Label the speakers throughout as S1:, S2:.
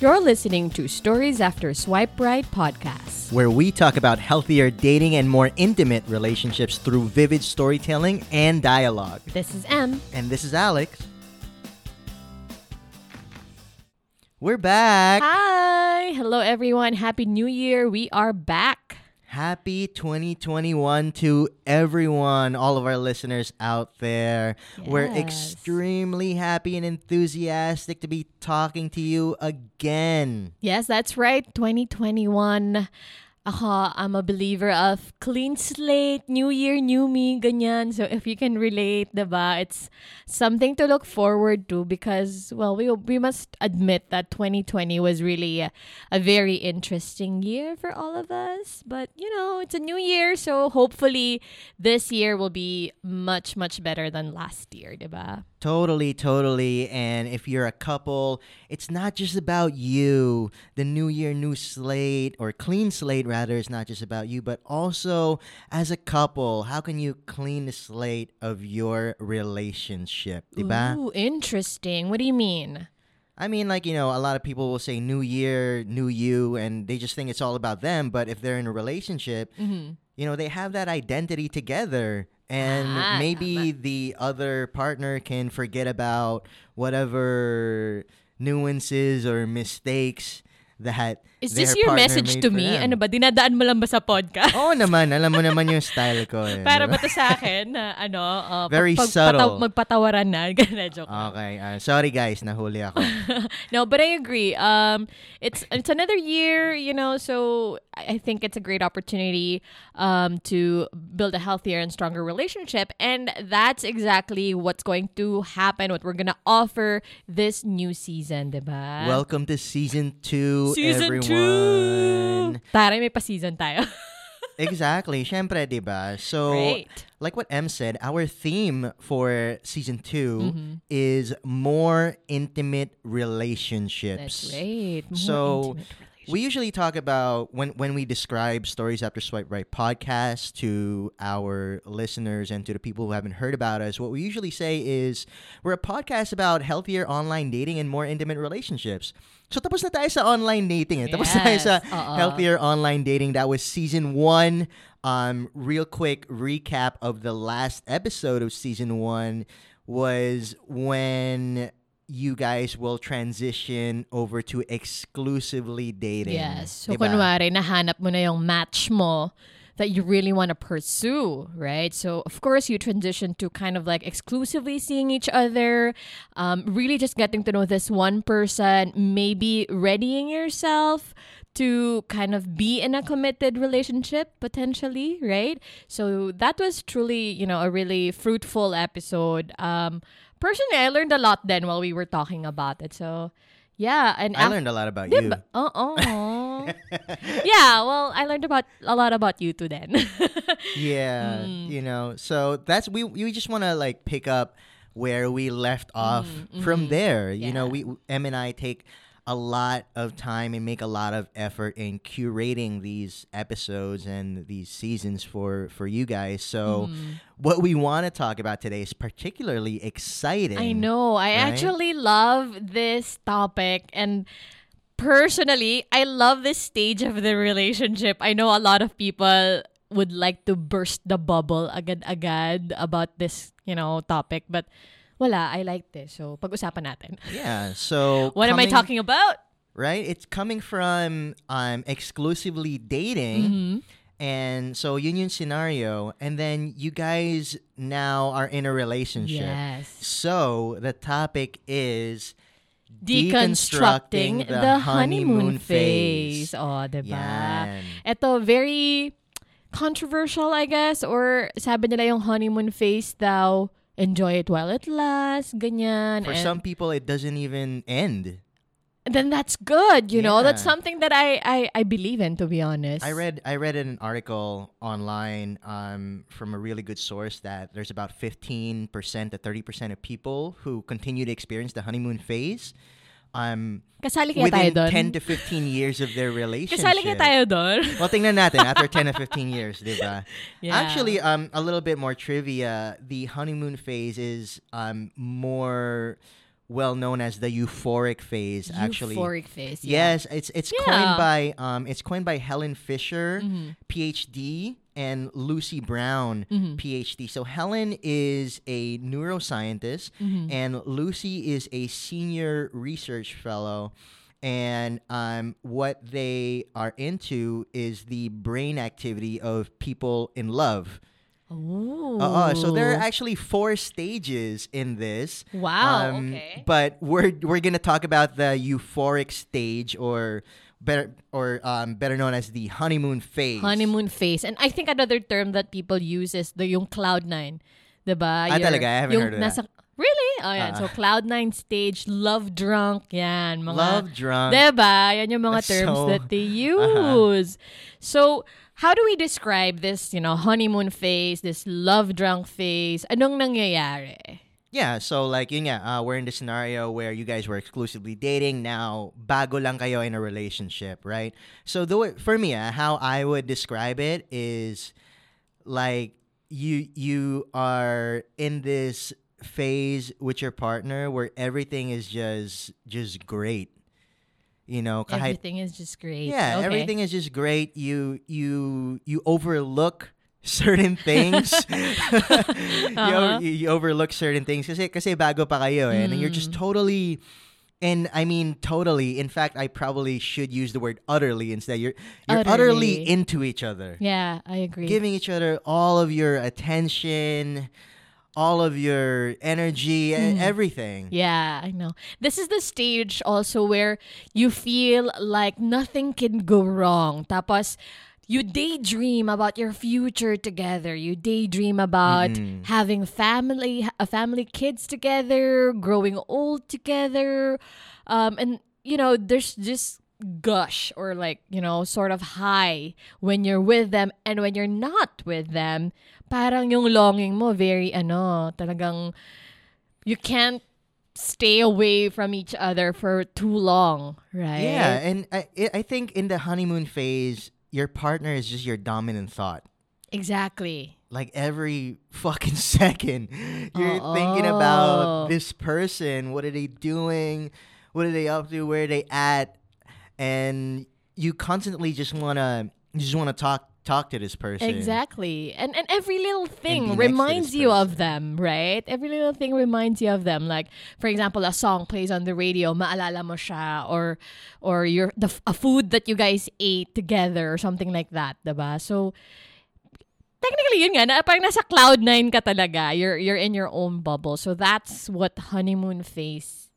S1: You're listening to Stories After Swipe Right podcast.
S2: where we talk about healthier dating and more intimate relationships through vivid storytelling and dialogue.
S1: This is Em.
S2: And this is Alex. We're back.
S1: Hi. Hello, everyone. Happy New Year. We are back.
S2: Happy 2021 to everyone, all of our listeners out there. We're extremely happy and enthusiastic to be talking to you again.
S1: Yes, that's right. 2021. Ako, I'm a believer of clean slate, new year, new me, ganyan. So if you can relate, diba, it's something to look forward to because, well, we, we must admit that 2020 was really a, a very interesting year for all of us. But, you know, it's a new year, so hopefully this year will be much, much better than last year, diba?
S2: Totally, totally. And if you're a couple, it's not just about you. The new year, new slate, or clean slate, rather, is not just about you, but also as a couple, how can you clean the slate of your relationship? Diba?
S1: Ooh, interesting. What do you mean?
S2: I mean, like, you know, a lot of people will say new year, new you, and they just think it's all about them. But if they're in a relationship,
S1: Mm-hmm.
S2: you know, they have that identity together. And
S1: Ah,
S2: maybe the other partner can forget about whatever nuances or mistakes that
S1: Is this your message to me? Ano ba? Dinadaan mo lang ba sa podcast?
S2: Oo naman, alam mo naman yung style ko. Eh,
S1: Para ba to sa akin na ano, uh,
S2: Very
S1: pag-
S2: subtle.
S1: magpatawaran na. Ganun, joke.
S2: Okay, ah, sorry guys, nahuli ako.
S1: no, but I agree. Um, it's it's another year, you know, so I think it's a great opportunity um, to build a healthier and stronger relationship, and that's exactly what's going to happen. What we're gonna offer this new season, diba?
S2: Welcome to season two,
S1: season
S2: everyone.
S1: Two. Taray, may pa season tayo.
S2: Exactly. Syempre, diba? So,
S1: Great.
S2: like what Em said, our theme for season 2
S1: Mm-hmm.
S2: is more intimate relationships.
S1: That's right. More
S2: So. We usually talk about when when we describe stories after swipe right podcast to our listeners and to the people who haven't heard about us. What we usually say is we're a podcast about healthier online dating and more intimate relationships. So tapos na tayo sa online dating. Eh. Tapos na tayo
S1: Yes.
S2: sa
S1: Oo.
S2: healthier online dating. That was season one. Um, real quick recap of the last episode of season one was when you guys will transition over to exclusively dating.
S1: Yes. So,
S2: Diba?
S1: kunwari, nahanap mo na yung match mo that you really want to pursue, right? So, of course, you transition to kind of like exclusively seeing each other, um, really just getting to know this one person, maybe readying yourself to kind of be in a committed relationship potentially, right? So, that was truly, you know, a really fruitful episode. Um, personally, I learned a lot then while we were talking about it. So, yeah. And
S2: I
S1: af-
S2: learned a lot about you.
S1: Diba? Yeah, well, I learned about a lot about you too then.
S2: Yeah,
S1: Mm.
S2: you know. So that's we we just want to like pick up where we left off from there. You know,
S1: Mm-hmm.
S2: We Em and I take a lot of time and make a lot of effort in curating these episodes and these seasons for for you guys. So
S1: Mm.
S2: what we want to talk about today is particularly exciting.
S1: I know. I
S2: right?
S1: actually love this topic and personally, I love this stage of the relationship. I know a lot of people would like to burst the bubble agad-agad about this, you know, topic, but wala, I like this. So, pag-usapan natin.
S2: Yeah. So
S1: What am I talking about?
S2: right? It's coming from um exclusively dating.
S1: Mm-hmm.
S2: And so union scenario. And then you guys now are in a relationship.
S1: Yes.
S2: So the topic is
S1: Deconstructing the, honeymoon phase. Oh, diba?
S2: Yan.
S1: Ito, very controversial, I guess. Or sabi nila yung honeymoon phase daw, enjoy it while it lasts, ganyan.
S2: For
S1: and,
S2: some people it doesn't even end.
S1: Then that's good, you know? That's something that I, I, I believe in, to be honest.
S2: I read I read an article online um, from a really good source that there's about 15% to 30% of people who continue to experience the honeymoon phase um,
S1: Kasali kaya tayo
S2: within
S1: doon?
S2: 10 to 15 years of their relationship.
S1: Kasali kaya tayo doon?
S2: Well, tingnan natin after 10 to 15 years, di ba?
S1: Yeah.
S2: Actually, um, a little bit more trivia. The honeymoon phase is um more well known as the euphoric phase. Actually,
S1: Euphoric phase. yeah.
S2: Yes, it's it's
S1: Yeah.
S2: coined by um it's coined by Helen Fisher,
S1: Mhm.
S2: PhD, and Lucy Brown,
S1: Mhm.
S2: PhD. So Helen is a neuroscientist,
S1: Mhm.
S2: and Lucy is a senior research fellow. And um, what they are into is the brain activity of people in love.
S1: Ooh.
S2: Uh, so there are actually four stages in this.
S1: Wow.
S2: Um,
S1: okay.
S2: But we're we're gonna talk about the euphoric stage, or better or um, better known as the honeymoon phase.
S1: Honeymoon phase. And I think another term that people use is the yung cloud nine. Diba?
S2: Ah,
S1: Your-
S2: talaga? I haven't
S1: yung
S2: heard of that.
S1: Really? Oh, yan.
S2: Ah.
S1: so, cloud nine stage, love drunk, yan. Mga,
S2: Love drunk.
S1: Diba? Yan yung mga terms
S2: so-
S1: that they
S2: Uh-huh.
S1: use. So, how do we describe this, you know, honeymoon phase, this love drunk phase? Anong nangyayari?
S2: Yeah, so like yun nga, uh, we're in the scenario where you guys were exclusively dating. Now, bago lang kayo in a relationship, right? So the way, for me, uh, how I would describe it is like you you are in this phase with your partner where everything is just just great. You know, kahit
S1: Everything is just great.
S2: yeah,
S1: Okay.
S2: everything is just great. You you you overlook certain things. you,
S1: Uh-huh.
S2: you, you overlook certain things kasi kasi bago pa kayo eh, and you're just
S1: Mm.
S2: totally and I mean totally. In fact, I probably should use the word utterly instead. You're you're utterly,
S1: Utterly.
S2: into each other.
S1: Yeah, I agree.
S2: Giving each other all of your attention, all of your energy, and everything.
S1: Yeah, I know. This is the stage also where you feel like nothing can go wrong. Tapos, you daydream about your future together. You daydream about having family, a family, kids together, growing old together, um, and you know, there's just gush or like you know sort of high when you're with them and when you're not with them parang yung longing mo very ano talagang you can't stay away from each other for too long, right?
S2: Yeah, and I I- think in the honeymoon phase, your partner is just your dominant thought.
S1: Exactly.
S2: Like every fucking second, you're
S1: Oo.
S2: thinking about this person. What are they doing? What are they up to? Where are they at? And you constantly just wanna you just wanna talk talk to this person.
S1: Exactly. And and every little thing reminds you
S2: person.
S1: of them, right? Every little thing reminds you of them. Like for example, a song plays on the radio, maalala mo siya or or your the a food that you guys ate together or something like that, 'di ba? So technically yun nga, na, parang nasa cloud nine ka talaga. You're you're in your own bubble. So that's what honeymoon phase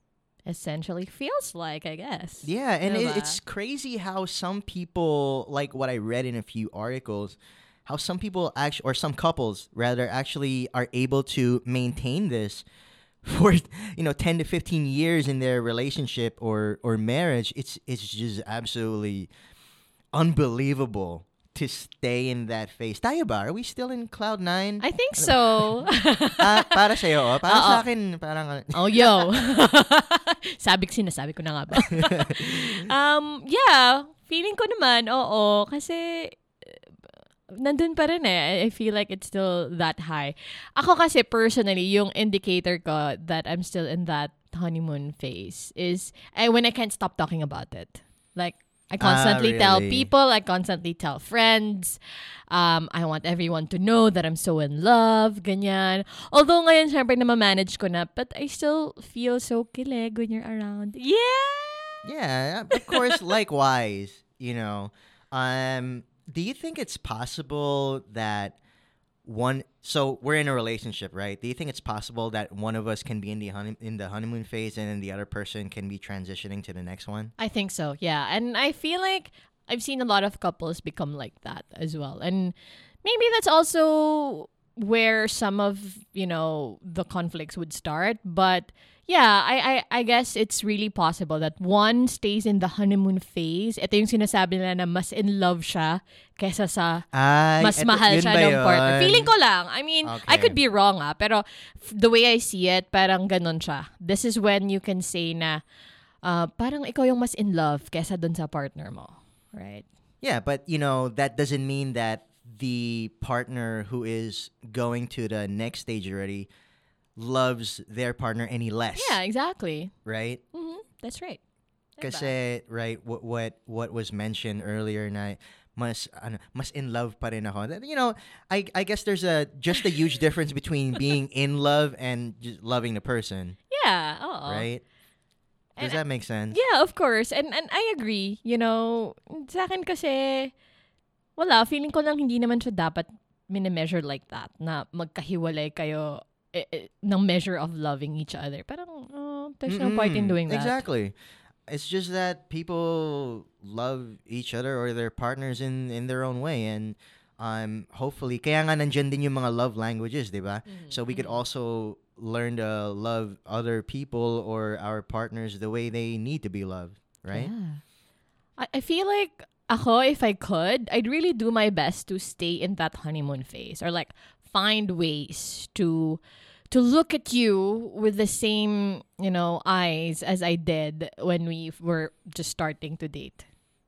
S1: essentially feels like, I guess.
S2: Yeah, and it, it's crazy how some people, like what I read in a few articles, how some people actually, or some couples rather, actually are able to maintain this for you know 10 to 15 years in their relationship or or marriage. It's it's just absolutely unbelievable to stay in that phase. Tayo ba? Are we still in cloud nine?
S1: I think so.
S2: ah, para sa'yo, oh. Para
S1: Oo.
S2: sa akin, parang uh,
S1: Oh, yo. Sabi ko, sinasabi ko na nga ba? um, yeah, feeling ko naman, oo. Kasi, nandun pa rin eh. I feel like it's still that high. Ako kasi, personally, yung indicator ko that I'm still in that honeymoon phase is eh, when I can't stop talking about it. Like, I constantly tell
S2: really?
S1: people, I constantly tell friends, um, I want everyone to know that I'm so in love, ganyan. Although ngayon, syempre, na manage ko na, but I still feel so kilig when you're around. Yeah!
S2: Yeah, of course. likewise, you know. Um, do you think it's possible that one? So we're in a relationship, right? Do you think it's possible that one of us can be in the honey, in the honeymoon phase, and then the other person can be transitioning to the next one?
S1: I think so, yeah. And I feel like I've seen a lot of couples become like that as well. And maybe that's also where some of, you know, the conflicts would start. But yeah, I, I, I guess it's really possible that one stays in the honeymoon phase. Ito yung sinasabi nila na mas in love siya kesa sa
S2: Ay,
S1: mas
S2: eto-
S1: mahal siya ng partner. Feeling ko lang. I mean, I could be wrong ah, pero the way I see it, parang ganun siya. This is when you can say na uh, parang ikaw yung mas in love kesa dun sa partner mo. Right?
S2: Yeah, but you know that doesn't mean that the partner who is going to the next stage already loves their partner any less.
S1: Yeah, exactly.
S2: Right?
S1: hmm That's right.
S2: Kasi right what what what was mentioned earlier na mas ano, mas in love pa rin ako. You know, I I guess there's a just a huge difference between being in love and just loving the person,
S1: Yeah. Oo.
S2: right? Does
S1: And,
S2: that make sense?
S1: Yeah, of course. And and I agree. You know, sa akin kasi, wala, feeling ko lang hindi naman siya dapat minimeasure like that, na magkahiwalay kayo eh, eh, ng measure of loving each other. Parang, oh, there's no point in doing that.
S2: Exactly. It's just that people love each other or their partners in in their own way and um hopefully kaya nga nandiyan din yung mga love languages, 'di ba? So we could
S1: Mm-hmm.
S2: also learn to love other people or our partners the way they need to be loved, right?
S1: Yeah. I, I feel like ako, if I could, I'd really do my best to stay in that honeymoon phase or like find ways to to look at you with the same, you know, eyes as I did when we were just starting to date.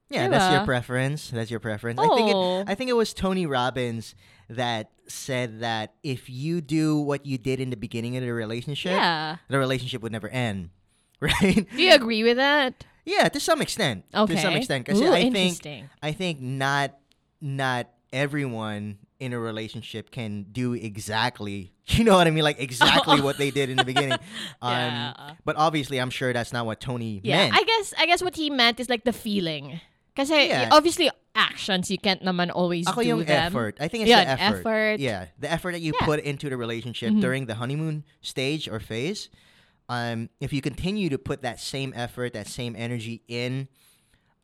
S2: Yeah, that's your preference. That's your preference. I think it,
S1: Oh.
S2: I think it was Tony Robbins that said that if you do what you did in the beginning of the relationship,
S1: Yeah.
S2: the relationship would never end. Right?
S1: Do you agree with that?
S2: Yeah, to some extent.
S1: Okay.
S2: To some extent.
S1: Ooh,
S2: I think. I think not not everyone in a relationship can do exactly you know what I mean? Like exactly what they did in the beginning. Um
S1: Yeah.
S2: but obviously I'm sure that's not what Tony
S1: Yeah,
S2: meant.
S1: I guess I guess what he meant is like the feeling. because
S2: Yeah.
S1: obviously actions you can't naman always
S2: Ako
S1: do
S2: yung
S1: them.
S2: effort. I think it's
S1: Yeah,
S2: the effort.
S1: effort.
S2: Yeah, the effort that you.
S1: Mm-hmm.
S2: put into the relationship during the honeymoon stage or phase. Um, if you continue to put that same effort, that same energy in,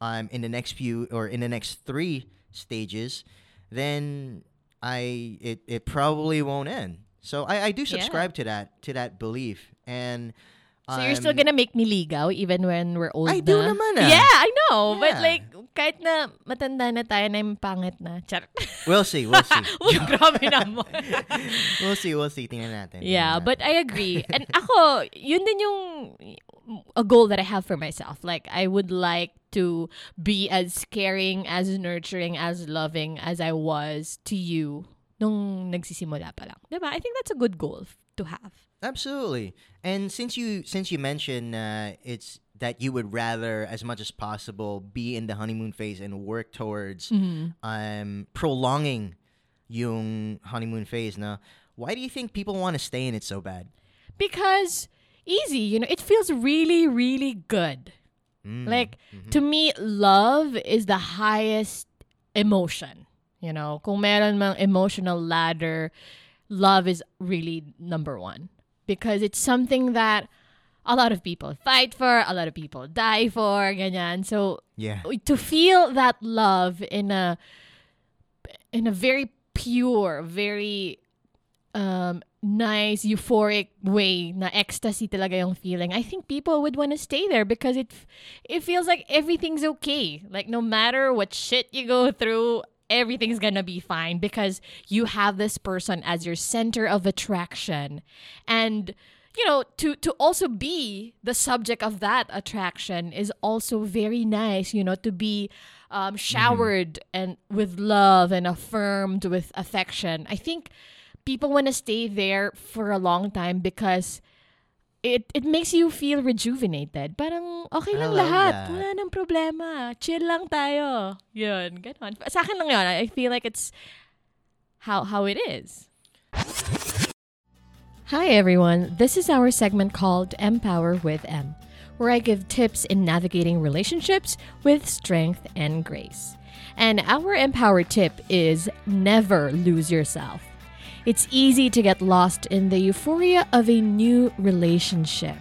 S2: um, in the next few or in the next three stages, then I it it probably won't end. So I, I do
S1: Yeah.
S2: subscribe to that to that belief and.
S1: So you're still
S2: um,
S1: gonna make me ligaw even when we're old
S2: I do
S1: na?
S2: naman ah.
S1: Yeah, I know. But like, kahit na matanda na tayo na yung pangit na. Char.
S2: We'll see. We'll see.
S1: Uy, grabe naman.
S2: we'll see. We'll see. Tingnan natin.
S1: yeah,
S2: tingnan
S1: but. I agree. And ako, yun din yung a goal that I have for myself. Like, I would like to be as caring, as nurturing, as loving as I was to you nung nagsisimula pa lang. Diba? I think that's a good goal to have.
S2: Absolutely. And since you since you mentioned uh, it's that you would rather, as much as possible, be in the honeymoon phase and work towards
S1: Mm-hmm.
S2: um, prolonging yung honeymoon phase. Now, why do you think people want to stay in it so bad?
S1: Because easy, you know, it feels really, really good.
S2: Mm.
S1: Like to me, love is the highest emotion. You know, kung meron mang emotional ladder, love is really number one because it's something that a lot of people fight for, a lot of people die for, ganyan. So
S2: yeah.
S1: to feel that love in a in a very pure, very um, nice, euphoric way, na ecstasy talaga yung feeling. I think people would want to stay there because it it feels like everything's okay. Like no matter what shit you go through, everything's gonna be fine because you have this person as your center of attraction, and you know to to also be the subject of that attraction is also very nice. You know to be um, showered and with love and affirmed with affection. I think people want to stay there for a long time because it it makes you feel rejuvenated. Parang okay lang
S2: oh,
S1: lahat.
S2: that.
S1: Wala nang problema. Chill lang tayo. Yun, ganon. Sa akin lang yun. I feel like it's how how it is. Hi everyone. This is our segment called Empower with Em, where I give tips in navigating relationships with strength and grace. And our empower tip is never lose yourself. It's easy to get lost in the euphoria of a new relationship.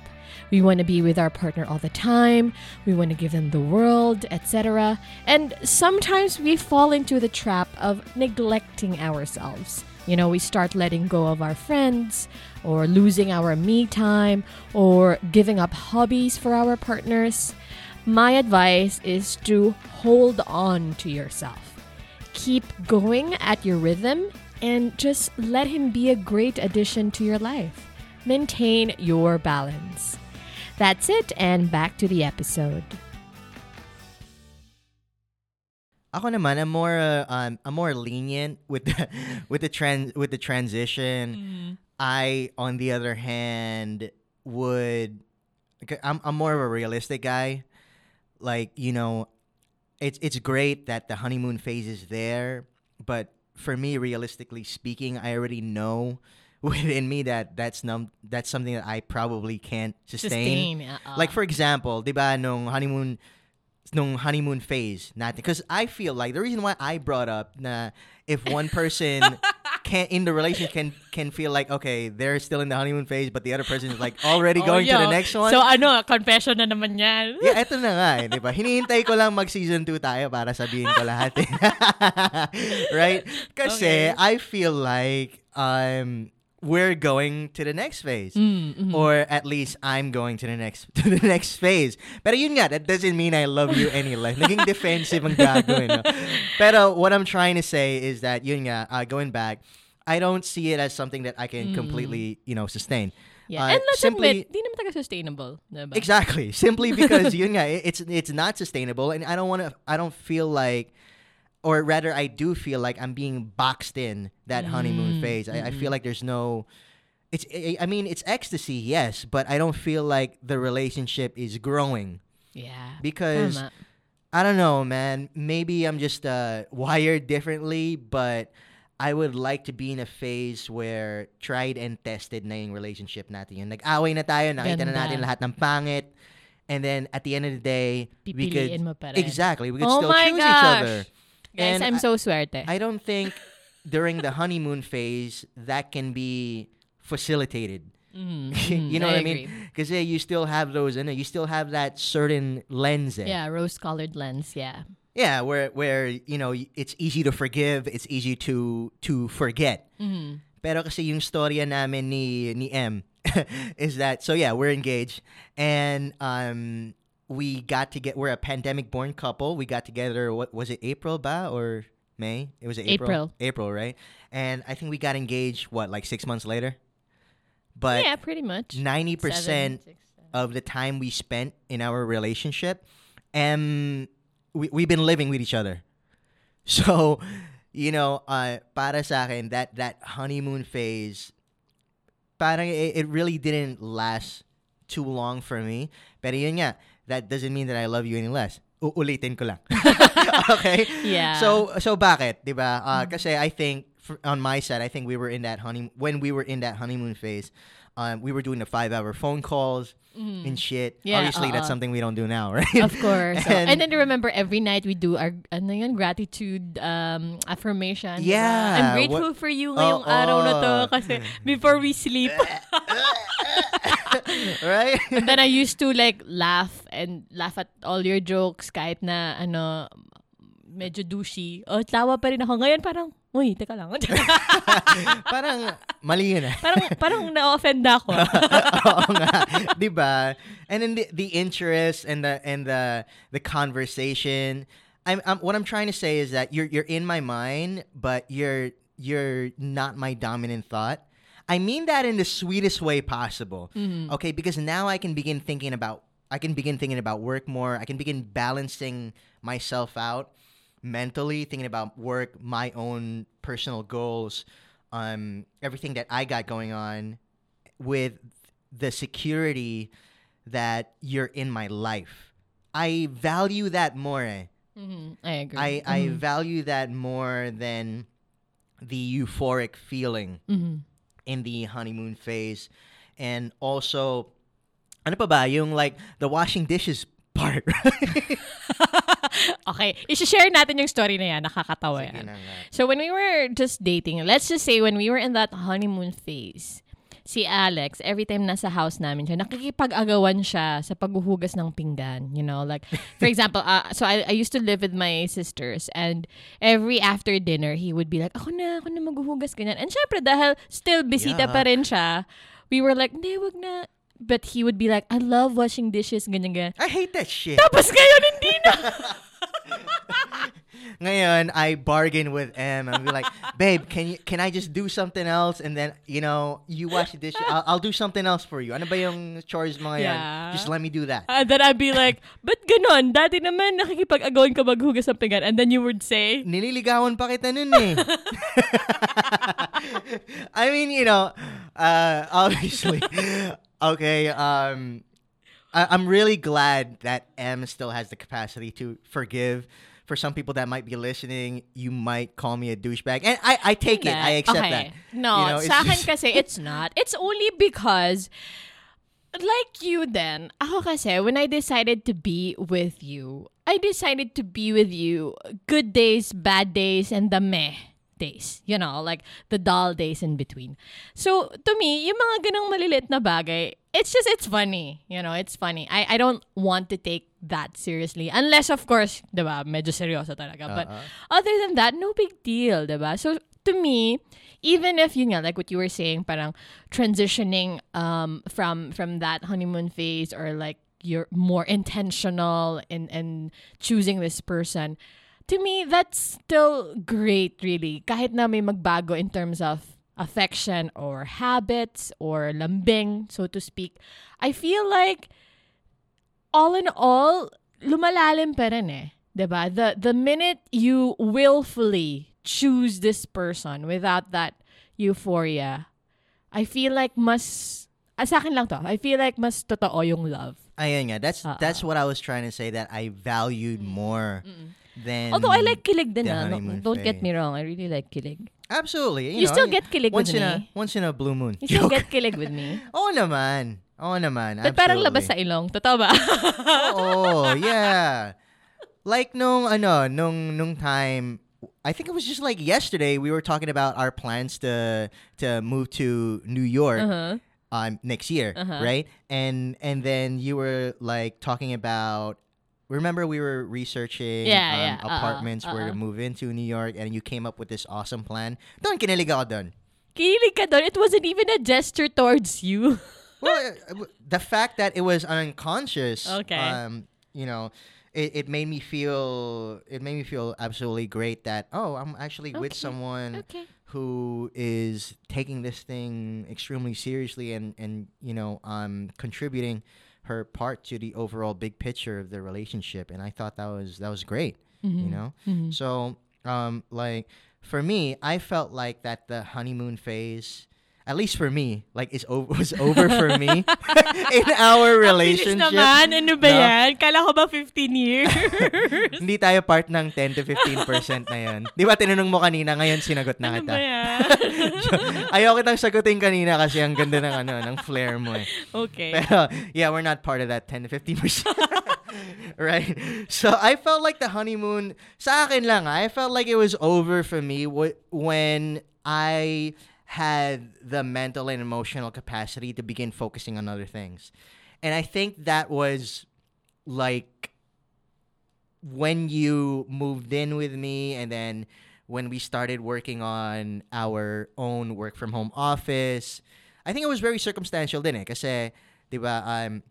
S1: We want to be with our partner all the time, we want to give them the world, etc. And sometimes we fall into the trap of neglecting ourselves. You know, we start letting go of our friends, or losing our me time, or giving up hobbies for our partners. My advice is to hold on to yourself keep going at your rhythm and just let him be a great addition to your life. Maintain your balance. That's it, and back to the episode.
S2: Ako naman, I'm more uh, um, I'm more lenient with the with the trans with the transition. I, on the other hand, would. I'm I'm more of a realistic guy. Like you know, it's it's great that the honeymoon phase is there, but for me, realistically speaking, I already know within me that that's num that's something that I probably can't sustain.
S1: Sustain. uh-uh.
S2: Like for example, ba nung honeymoon nung honeymoon phase natin because I feel like the reason why I brought up na if one person can in the relationship can can feel like okay they're still in the honeymoon phase but the other person is like already
S1: Oh,
S2: going to the next one
S1: So ano, confession na naman yan.
S2: yeah, eto na nga eh, di ba? Hinihintay ko lang mag season 2 tayo para sabihin ko lahat. eh. right? Kasi
S1: Okay.
S2: I feel like um we're going to the next phase.
S1: Mm, mhm.
S2: Or at least I'm going to the next to the next phase. Pero yun nga, that doesn't mean I love you any less. Naging defensive ang gagawin. No? Pero what I'm trying to say is that yun nga, uh, going back, I don't see it as something that I can
S1: Mm.
S2: completely, you know, sustain.
S1: Yeah.
S2: Uh,
S1: And let's
S2: simply-
S1: admit, di naman talaga sustainable. Diba?
S2: Exactly. Simply because yun nga, it's it's not sustainable and I don't want to I don't feel like or rather I do feel like I'm being boxed in that honeymoon
S1: Mm,
S2: phase. I, I feel like there's no it's I mean it's ecstasy, yes, but I don't feel like the relationship is growing
S1: Yeah.
S2: because I don't know, man. Maybe I'm just uh, wired differently, but I would like to be in a phase where tried and tested na yung relationship natin. Yung nag-away na tayo, nakita na
S1: Ganda.
S2: natin lahat ng pangit. And then at the end of the day, we could
S1: mo pa rin.
S2: exactly we could
S1: Oh
S2: still choose each other.
S1: Guys,
S2: And
S1: I'm
S2: I-
S1: so swerte.
S2: I don't think during the honeymoon phase that can be facilitated.
S1: Mm,
S2: you know
S1: I
S2: what I mean?
S1: agree.
S2: Because you still have those, and you still have that certain lens.
S1: Yeah, rose-colored lens. Yeah.
S2: Yeah, where where you know it's easy to forgive, it's easy to to forget.
S1: Mhm.
S2: Pero kasi yung storya namin ni ni Em is that so yeah, we're engaged and um we got to get we're a pandemic born couple. We got together what was it April ba or May? It was April.
S1: April.
S2: April, right? And I think we got engaged what like 6 months later. But
S1: yeah, pretty much.
S2: 90%
S1: Seven, six, seven.
S2: of the time we spent in our relationship, um, we, we've been living with each other. So, you know, uh, para sa akin, that, that honeymoon phase, parang it, it really didn't last too long for me. Pero yun nga, that doesn't mean that I love you any less. Uulitin ko lang. okay?
S1: Yeah.
S2: So so bakit, 'di ba? Uh, kasi I think for, on my side, I think we were in that honeymoon, when we were in that honeymoon phase. Um, we were doing the five-hour phone calls and shit.
S1: Mm. Yeah,
S2: Obviously, that's
S1: uh-uh.
S2: something we don't do now, right?
S1: Of course.
S2: And-
S1: and, then remember, every night we do our ano yun, gratitude um, affirmation. diba?
S2: Yeah,
S1: I'm grateful for you ngayong
S2: Oo.
S1: araw na to kasi before we sleep.
S2: right?
S1: and then I used to like laugh and laugh at all your jokes kahit na ano medyo douchey. O, tawa pa rin ako. Ngayon parang, uy, teka lang.
S2: parang mali yun eh.
S1: parang, parang na-offend na ako.
S2: Oo nga, 'di ba? And then the, the interest and the and the the conversation. I'm, I'm what I'm trying to say is that you're you're in my mind, but you're you're not my dominant thought. I mean that in the sweetest way possible. Okay, because now I can begin thinking about I can begin thinking about work more. I can begin balancing myself out mentally, thinking about work, my own personal goals, um, everything that I got going on with the security that you're in my life. I value that more.
S1: Mhm, I agree.
S2: I, I value that more than the euphoric feeling
S1: Mhm.
S2: In the honeymoon phase. And also, ano pa ba, yung like the washing dishes part.
S1: okay, i-share natin yung story na yan. Nakakatawa yan. So when we were just dating, let's just say when we were in that honeymoon phase, si Alex, every time nasa house namin siya, nakikipag-agawan siya sa paghuhugas ng pinggan. You know, like, for example, uh, so I, I used to live with my sisters and every after dinner, he would be like, ako na, ako na maghuhugas, ganyan. And syempre, dahil still bisita
S2: Yeah.
S1: pa rin siya, we were like, hindi, wag na. But he would be like, I love washing dishes, ganyan, ganyan.
S2: I hate that shit.
S1: Tapos ngayon, hindi na.
S2: Ngayon, I bargain with Em and be like, babe, can you can I just do something else and then you know you wash the dishes. I'll, I'll do something else for you. Ano ba yung chores mga yan?
S1: Yeah.
S2: Just let me do that.
S1: And then I'd be like, but ganon, dati naman nakikipag-agawin ka maghugas ng pinggan. And then you would say,
S2: Nililigawan pa kita nun eh. I mean, you know, uh, obviously, okay. Um, I- I'm really glad that Em still has the capacity to forgive. For some people that might be listening, you might call me a douchebag, and I, I take it. I accept
S1: okay.
S2: that.
S1: No,
S2: You know, it's
S1: sa akin kasi it's not. It's only because like you then, ako kasi when I decided to be with you, I decided to be with you good days, bad days, and the meh days. You know, like the dull days in between. So, to me, yung mga ganong malilit na bagay, it's just, it's funny. You know, it's funny. I, I don't want to take that seriously. Unless, of course, diba, medyo seryoso talaga. But
S2: Uh-uh.
S1: other than that, no big deal, diba? So, to me, even if you know, like what you were saying, parang transitioning um from from that honeymoon phase or like you're more intentional in in choosing this person, to me that's still great really. Kahit na may magbago in terms of affection or habits or lambing, so to speak. I feel like all in all, lumalalim pa rin eh. 'Di ba? The, the minute you willfully choose this person without that euphoria, I feel like mas, ah, sa akin lang to, I feel like mas totoo yung love.
S2: Ayun nga, that's
S1: Uh-uh.
S2: that's what I was trying to say that I valued more than
S1: Although I like kilig din ah. No, don't get me wrong, I really like kilig.
S2: Absolutely.
S1: You
S2: know,
S1: still get kilig
S2: once
S1: with
S2: in
S1: me?
S2: a once in a blue moon.
S1: You still get kilig with me.
S2: Oo naman. Oo naman.
S1: But parang labas sa
S2: absolutely.
S1: ilong. Totoo ba?
S2: Oo, yeah. Like nung ano, nung nung time I think it was just like yesterday we were talking about our plans to to move to New York
S1: uh-huh.
S2: um next year,
S1: Uh-huh.
S2: right? And and then you were like talking about remember we were researching
S1: Yeah,
S2: um,
S1: yeah, uh-uh,
S2: apartments where to
S1: uh-uh.
S2: move into New York and you came up with this awesome plan. Doon kinilig ako doon.
S1: Kilig ka doon. It wasn't even a gesture towards you.
S2: well, uh, the fact that it was unconscious,
S1: Okay.
S2: um, you know, it, it made me feel it made me feel absolutely great that oh, I'm actually with someone
S1: okay.
S2: who is taking this thing extremely seriously and and you know um contributing her part to the overall big picture of the relationship and I thought that was that was great, you know.
S1: Mhm.
S2: So, um, like for me, I felt like that the honeymoon phase, at least for me, like is over was over for me in our relationship.
S1: naman. Ano ba
S2: No?
S1: yan? Kala ko ba 15 years?
S2: Hindi tayo part ng 10 to 15% na yan. Di ba tinanong mo kanina, ngayon sinagot na
S1: ano
S2: kita.
S1: ba yan?
S2: Ayaw kitang sagutin kanina kasi ang ganda ng ano, ng flair mo eh.
S1: okay.
S2: Pero, yeah, we're not part of that 10 to 15%. right? So, I felt like the honeymoon, sa akin lang, I felt like it was over for me when I had the mental and emotional capacity to begin focusing on other things. And I think that was like when you moved in with me and then when we started working on our own work from home office, I think it was very circumstantial din eh. Kasi, di ba, um,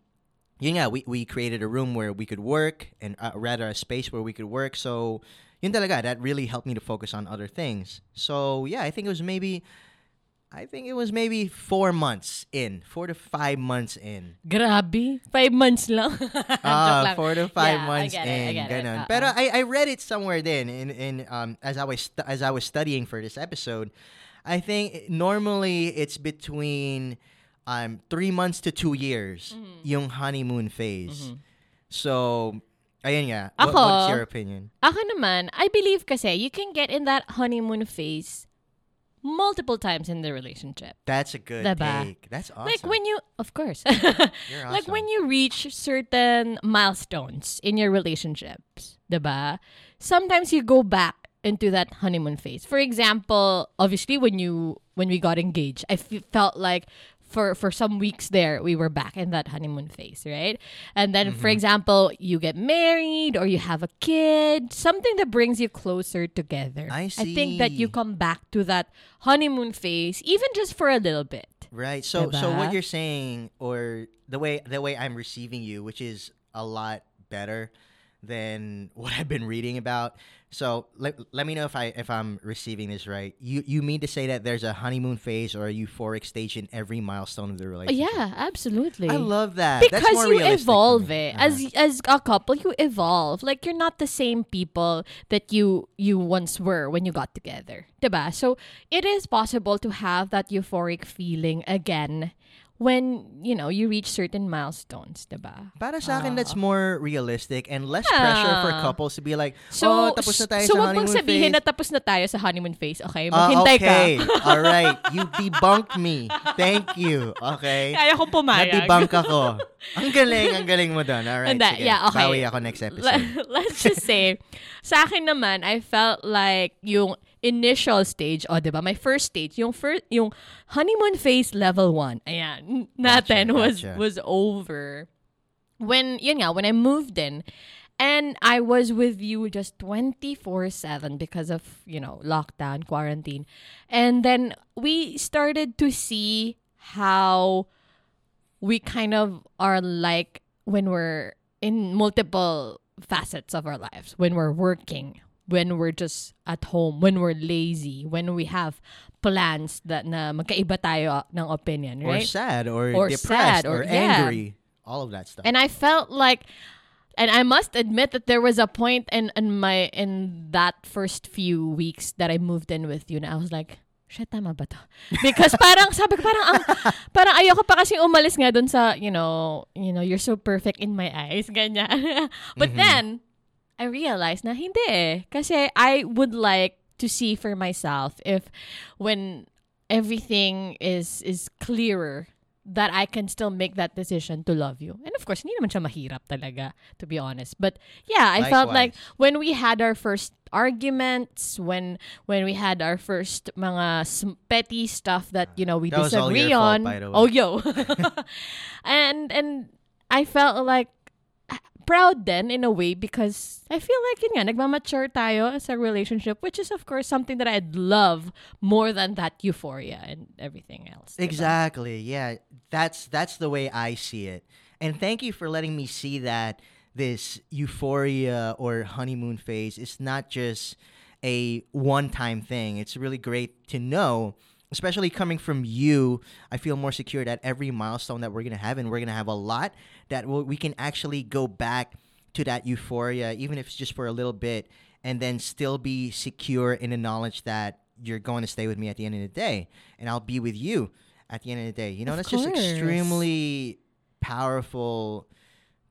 S2: yun nga, we, we created a room where we could work and uh, rather a space where we could work. So, yun talaga, that really helped me to focus on other things. So, yeah, I think it was maybe, I think it was maybe four months in, four to five months in.
S1: Grabe. Five months lang.
S2: Ah,
S1: lang.
S2: four to five
S1: Yeah, I
S2: months
S1: I
S2: in,
S1: it.
S2: ganon.
S1: Uh-uh.
S2: Pero I, I read it somewhere then in in um as I was as I was studying for this episode. I think normally it's between um three months to two years
S1: Mm-hmm.
S2: yung honeymoon phase. So, ayun nga. What-
S1: Ako,
S2: what's your opinion?
S1: Ako naman, I believe kasi you can get in that honeymoon phase multiple times in the relationship.
S2: That's a good
S1: Diba?
S2: take. That's awesome.
S1: Like when you, of course,
S2: You're
S1: like when you reach certain milestones in your relationships, diba? Sometimes you go back into that honeymoon phase. For example, obviously when you when we got engaged, I f- felt like for for some weeks there we were back in that honeymoon phase, right? And then
S2: Mm-hmm.
S1: for example, you get married or you have a kid, something that brings you closer together.
S2: I see i
S1: think that you come back to that honeymoon phase even just for a little bit.
S2: Right. So so what you're saying or the way the way I'm receiving you, which is a lot better than what I've been reading about. So let, let me know if I if I'm receiving this right. You you mean to say that there's a honeymoon phase or a euphoric stage in every milestone of the relationship?
S1: Yeah, absolutely.
S2: I love that.
S1: because
S2: That's more
S1: you evolve eh.
S2: Uh-huh.
S1: as as a couple you evolve like you're not the same people that you you once were when you got together diba so it is possible to have that euphoric feeling again when you know you reach certain milestones diba
S2: Para sa akin, that's
S1: Ah.
S2: more realistic and less pressure for
S1: Yeah.
S2: couples to be like,
S1: so
S2: oh, tapos na tayo
S1: so
S2: sa
S1: wag mong
S2: honeymoon
S1: sabihin
S2: phase.
S1: na tapos na tayo sa honeymoon phase okay
S2: Ah,
S1: maghintay
S2: okay.
S1: ka
S2: All right. You debunked me. Thank you. Okay.
S1: kaya kong pumayag
S2: Na-debunk ako. Ang galing, ang galing mo doon. All right.
S1: Hindi,
S2: sige.
S1: yeah, okay.
S2: Bawi ako next episode.
S1: Let- Let's just say, sa akin naman, I felt like yung initial stage, oh, o, di ba? My first stage, yung first, yung honeymoon phase level 1, ayan, natin
S2: Gotcha,
S1: was
S2: gotcha.
S1: was over. When, yun nga, when I moved in, and I was with you just 24-7 because of, you know, lockdown, quarantine. And then we started to see how we kind of are like when we're in multiple facets of our lives when we're working when we're just at home when we're lazy when we have plans that na magkaiba tayo ng opinion right?
S2: Or sad, or,
S1: Or
S2: depressed,
S1: sad,
S2: or,
S1: or- yeah.
S2: angry. All of that stuff.
S1: and I felt like and I must admit that there was a point in in my in that first few weeks that I moved in with you and I was like shit tama ba to? Because parang sabi ko parang ang parang ayoko pa kasi umalis nga dun sa you know you know you're so perfect in my eyes ganyan. But
S2: Mhm.
S1: then I realized na hindi eh kasi I would like to see for myself if when everything is is clearer that I can still make that decision to love you. And of course, hindi naman siya mahirap talaga, to be honest. But yeah, I felt like when we had our first arguments, when when we had our first mga petty stuff that, you know, we
S2: That
S1: disagree
S2: fault,
S1: on.
S2: way.
S1: Oh, yo. and and I felt like proud then in a way because I feel like yun nga, nagmamature tayo as a relationship, which is of course something that I'd love more than that euphoria and everything else. diba?
S2: Exactly. Yeah. That's that's the way I see it. And thank you for letting me see that this euphoria or honeymoon phase is not just a one-time thing. It's really great to know, especially coming from you. I feel more secure that every milestone that we're going to have and we're going to have a lot that we'll, we can actually go back to that euphoria even if it's just for a little bit and then still be secure in the knowledge that you're going to stay with me at the end of the day and I'll be with you at the end of the day. You know,
S1: Of
S2: that's just extremely powerful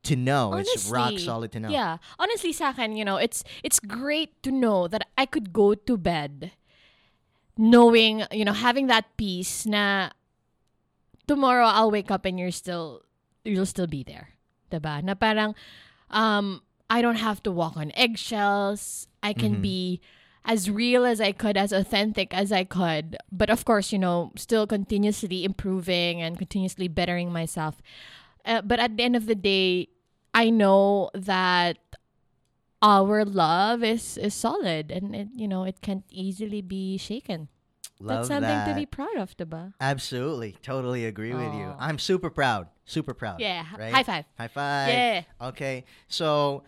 S2: to know. it's rock solid to know.
S1: Yeah. Honestly, sa akin, you know, it's it's great to know that I could go to bed knowing, you know, having that peace na tomorrow I'll wake up and you're still you'll still be there. Diba? Na parang um I don't have to walk on eggshells. I can
S2: Mhm.
S1: be as real as I could, as authentic as I could. But of course, you know, still continuously improving and continuously bettering myself. Uh, but at the end of the day, I know that our love is is solid and it you know it can't easily be shaken.
S2: Love
S1: That's something
S2: that.
S1: to be proud of, diba?
S2: Absolutely. Totally agree with you. I'm super proud. Super proud.
S1: Yeah.
S2: Right?
S1: High five.
S2: High five.
S1: Yeah.
S2: Okay. So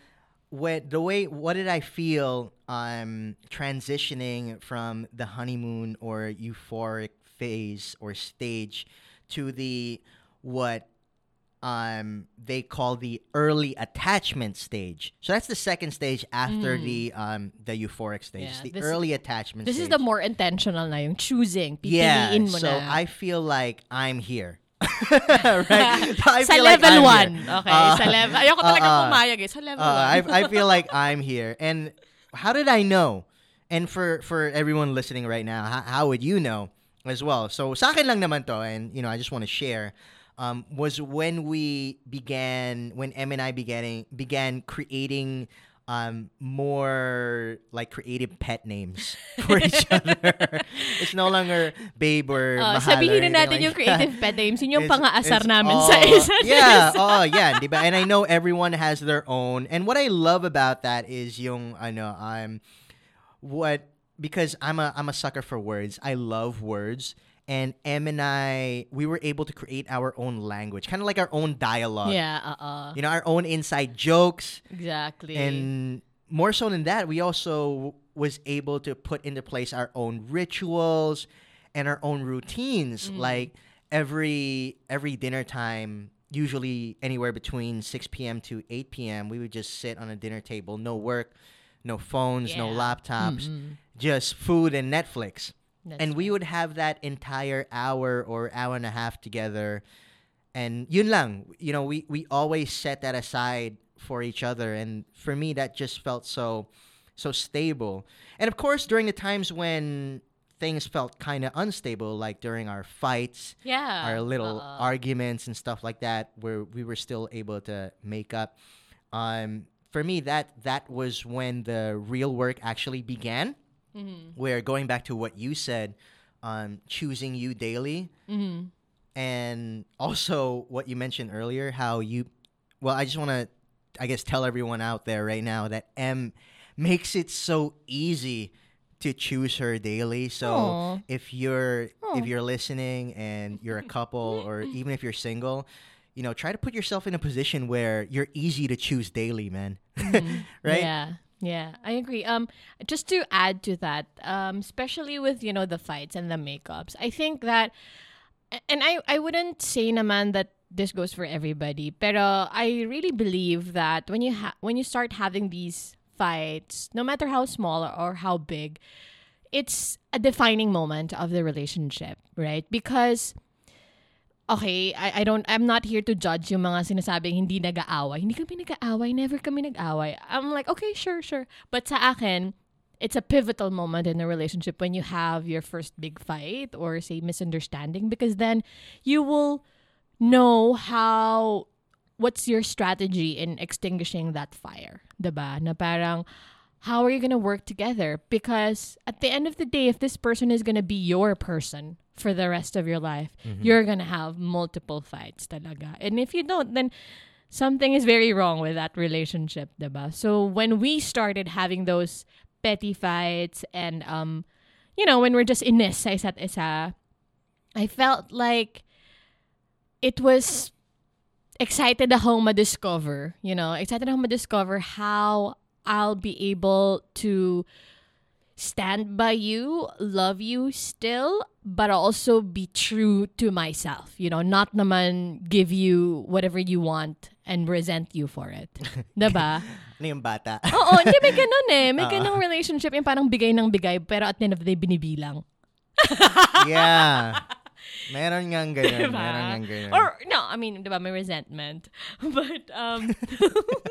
S2: when the way what did I feel um transitioning from the honeymoon or euphoric phase or stage to the what um they call the early attachment stage. So that's the second stage after
S1: Mm.
S2: the um the euphoric stage.
S1: Yeah,
S2: the early attachment
S1: This
S2: stage.
S1: is the more intentional na yung choosing.
S2: yeah, so
S1: na.
S2: I feel like I'm here. right? So I
S1: sa
S2: feel like
S1: level
S2: I'm
S1: 1.
S2: here.
S1: Okay,
S2: Uh,
S1: sa level. Ayoko talaga
S2: uh, uh,
S1: pumayag eh. Sa level 1.
S2: Uh, I, I feel like I'm here. And how did I know? And for, for everyone listening right now, how, how would you know as well? So sa akin lang naman to, and you know, I just want to share, um, was when we began, when Em and I began, began creating um, more like creative pet names for each other. it's no longer babe or
S1: Oh,
S2: mahal or
S1: na natin
S2: like
S1: yung creative pet names. Yun yung pang-aasar namin
S2: all-
S1: sa isa't
S2: Yeah, oh yeah, di ba? And I know everyone has their own. And what I love about that is yung ano, I'm what because I'm a I'm a sucker for words. I love words. And Em and I we were able to create our own language, kind of like our own dialogue.
S1: yeah, uh-uh.
S2: You know, our own inside jokes,
S1: Exactly.
S2: and more so than that, we also was able to put into place our own rituals and our own routines. Mm-hmm. Like every every dinner time, usually anywhere between six p.m. to eight p.m., we would just sit on a dinner table, no work, no phones, no laptops,
S1: Mm-mm.
S2: just food and Netflix.
S1: That's
S2: and we would have that entire hour or hour and a half together. And yun lang, you know, we, we always set that aside for each other. And for me, that just felt so, so stable. And of course, during the times when things felt kind of unstable, like during our fights,
S1: yeah.
S2: our little
S1: uh-uh.
S2: arguments and stuff like that, where we were still able to make up. Um, for me, that that was when the real work actually began.
S1: Mhm.
S2: Where going back to what you said, um, choosing you daily,
S1: Mhm.
S2: and also what you mentioned earlier, how you, well, I just want to, I guess, tell everyone out there right now that Em makes it so easy to choose her daily. So
S1: Aw.
S2: if you're
S1: Aw.
S2: if you're listening and you're a couple or even if you're single, you know, try to put yourself in a position where you're easy to choose daily, man. right?
S1: Yeah. Yeah, I agree. Um, just to add to that, um, especially with you know the fights and the makeups, I think that, and I I wouldn't say naman that this goes for everybody, pero I really believe that when you ha- when you start having these fights, no matter how small or how big, it's a defining moment of the relationship, right? Because okay, I, I don't, I'm not here to judge yung mga sinasabing hindi nag-aaway. Hindi kami nag-aaway, never kami nag-aaway. I'm like, okay, sure, sure. But sa akin, it's a pivotal moment in a relationship when you have your first big fight or say misunderstanding because then you will know how what's your strategy in extinguishing that fire, 'di ba? Na parang how are you going to work together? Because at the end of the day, if this person is going to be your person for the rest of your life, you're going to have multiple fights talaga. And if you don't, then something is very wrong with that relationship, diba? So when we started having those petty fights and, um, you know, when we're just inis sa isa't isa, I felt like it was excited ako ma-discover, you know, excited ako ma-discover how I'll be able to stand by you, love you still, but also be true to myself. You know, not naman give you whatever you want and resent you for it. diba?
S2: Ano yung bata?
S1: Oo, hindi may ganun eh. May
S2: Oo.
S1: ganung relationship yung parang bigay ng bigay pero at the end of the day binibilang.
S2: yeah. Meron nga ganun.
S1: Diba?
S2: Meron nga ganun.
S1: Or, no, I mean, diba, may resentment. But, um,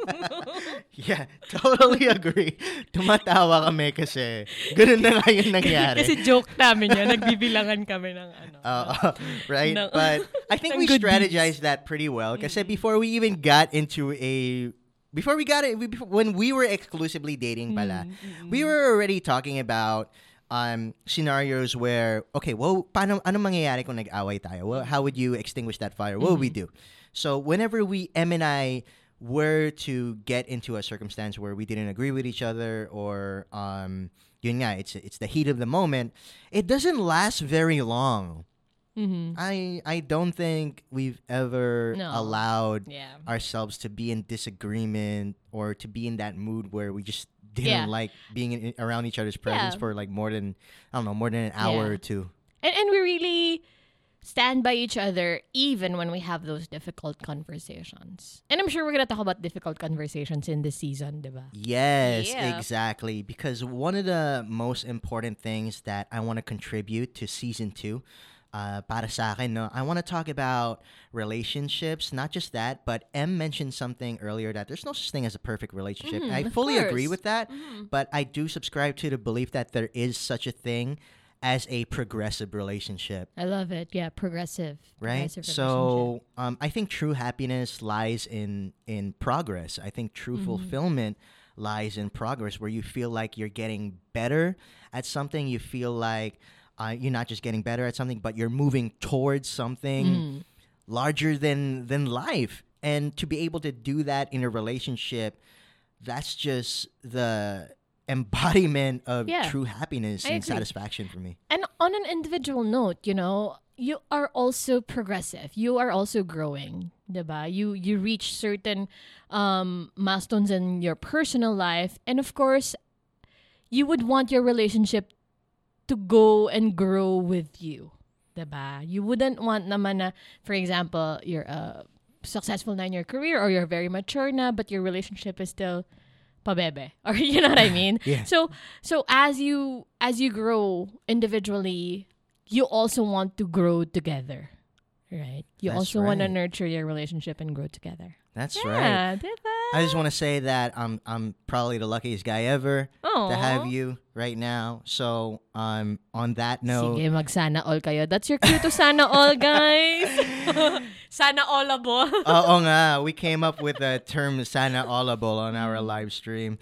S2: yeah, totally agree. Tumatawa kami kasi ganun na nga yung nangyari.
S1: kasi joke namin yan. Nagbibilangan kami ng ano.
S2: Uh, right?
S1: No.
S2: But I think we strategized that pretty well. Kasi before we even got into a before we got it we, before, when we were exclusively dating pala, we were already talking about um scenarios where okay, well, paano ano mangyayari kung nag-away tayo? Well, how would you extinguish that fire? What would we do? So whenever we Em and I were to get into a circumstance where we didn't agree with each other or um yun nga, it's it's the heat of the moment, it doesn't last very long.
S1: Mhm.
S2: I I don't think we've ever
S1: No.
S2: allowed
S1: Yeah.
S2: ourselves to be in disagreement or to be in that mood where we just didn't
S1: Yeah.
S2: like being in, around each other's presence
S1: Yeah.
S2: for like more than I don't know more than an hour
S1: Yeah.
S2: or two.
S1: And, and we really stand by each other even when we have those difficult conversations. And I'm sure we're going to talk about difficult conversations in this season, diba?
S2: Yes, exactly. Because one of the most important things that I want to contribute to season two, uh, para sa akin, no, I want to talk about relationships. Not just that, but Em mentioned something earlier that there's no such thing as a perfect relationship.
S1: Mhm,
S2: I fully agree with that,
S1: Mhm.
S2: but I do subscribe to the belief that there is such a thing as a progressive relationship
S1: I love it. Yeah, progressive.
S2: right
S1: progressive
S2: so um, i think true happiness lies in in progress i think true
S1: Mm-hmm.
S2: fulfillment lies in progress where you feel like you're getting better at something you feel like uh, you're not just getting better at something but you're moving towards something
S1: Mm.
S2: larger than than life and to be able to do that in a relationship that's just the embodiment of
S1: Yeah.
S2: true happiness
S1: I
S2: and
S1: agree.
S2: satisfaction for me.
S1: And on an individual note, you know, you are also progressive. You are also growing, diba? You you reach certain um, milestones in your personal life, and of course, you would want your relationship to go and grow with you, diba? You wouldn't want naman na, for example, you're uh, successful na in your career or you're very mature na, but your relationship is still pabebe, or you know what I mean?
S2: Yeah.
S1: So so as you as you grow individually, you also want to grow together. Right? You
S2: That's
S1: also want to nurture your relationship and grow together.
S2: That's right.
S1: Yeah, diba?
S2: I just want to say that I'm I'm probably the luckiest guy ever to have you right now. So um on that note,
S1: Sige, mag-sana all kayo. That's your cue to sana all, guys. sana allable.
S2: Oo nga, we came up with the term sana allable on our live stream.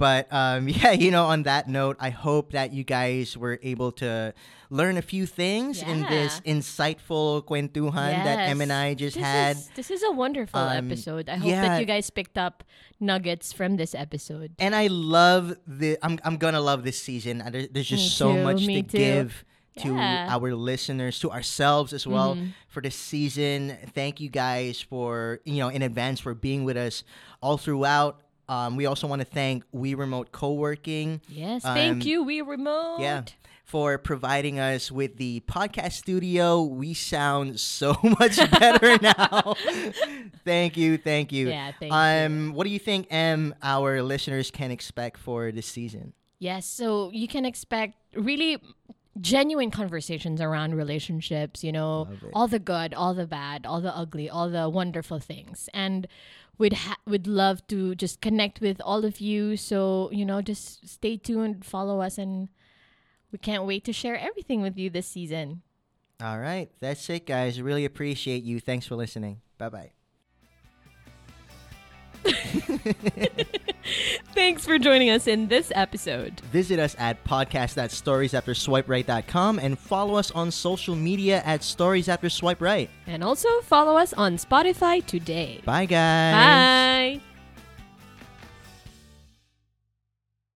S2: But um, yeah, you know, on that note, I hope that you guys were able to learn a few things in this insightful kwentuhan that Em and I just
S1: this
S2: had.
S1: Is, this is a wonderful
S2: Um,
S1: episode. I hope
S2: yeah.
S1: that you guys picked up nuggets from this episode.
S2: and I love the. I'm I'm gonna love this season. There's just
S1: Me
S2: so
S1: too,
S2: much to
S1: too.
S2: give to
S1: Yeah.
S2: our listeners, to ourselves as well
S1: Mhm.
S2: for this season. Thank you guys for you know in advance for being with us all throughout. Um, we also want to thank We Remote Co-working.
S1: Yes,
S2: Um,
S1: thank you, We Remote.
S2: Yeah. For providing us with the podcast studio. We sound so much better now. thank you, thank you.
S1: Yeah, thank you.
S2: um, what do you think, Em, our listeners can expect for this season?
S1: Yes, so you can expect really genuine conversations around relationships, you know, all the good, all the bad, all the ugly, all the wonderful things. And we'd ha- would love to just connect with all of you, so, you know, just stay tuned, follow us and we can't wait to share everything with you this season.
S2: All right, that's it, guys. Really appreciate you. Thanks for listening. Bye bye.
S1: Thanks for joining us in this episode.
S2: Visit us at podcast.storiesafterswiperight.com and follow us on social media at Stories After Swipe Right.
S1: And also follow us on Spotify today.
S2: Bye, guys.
S1: Bye.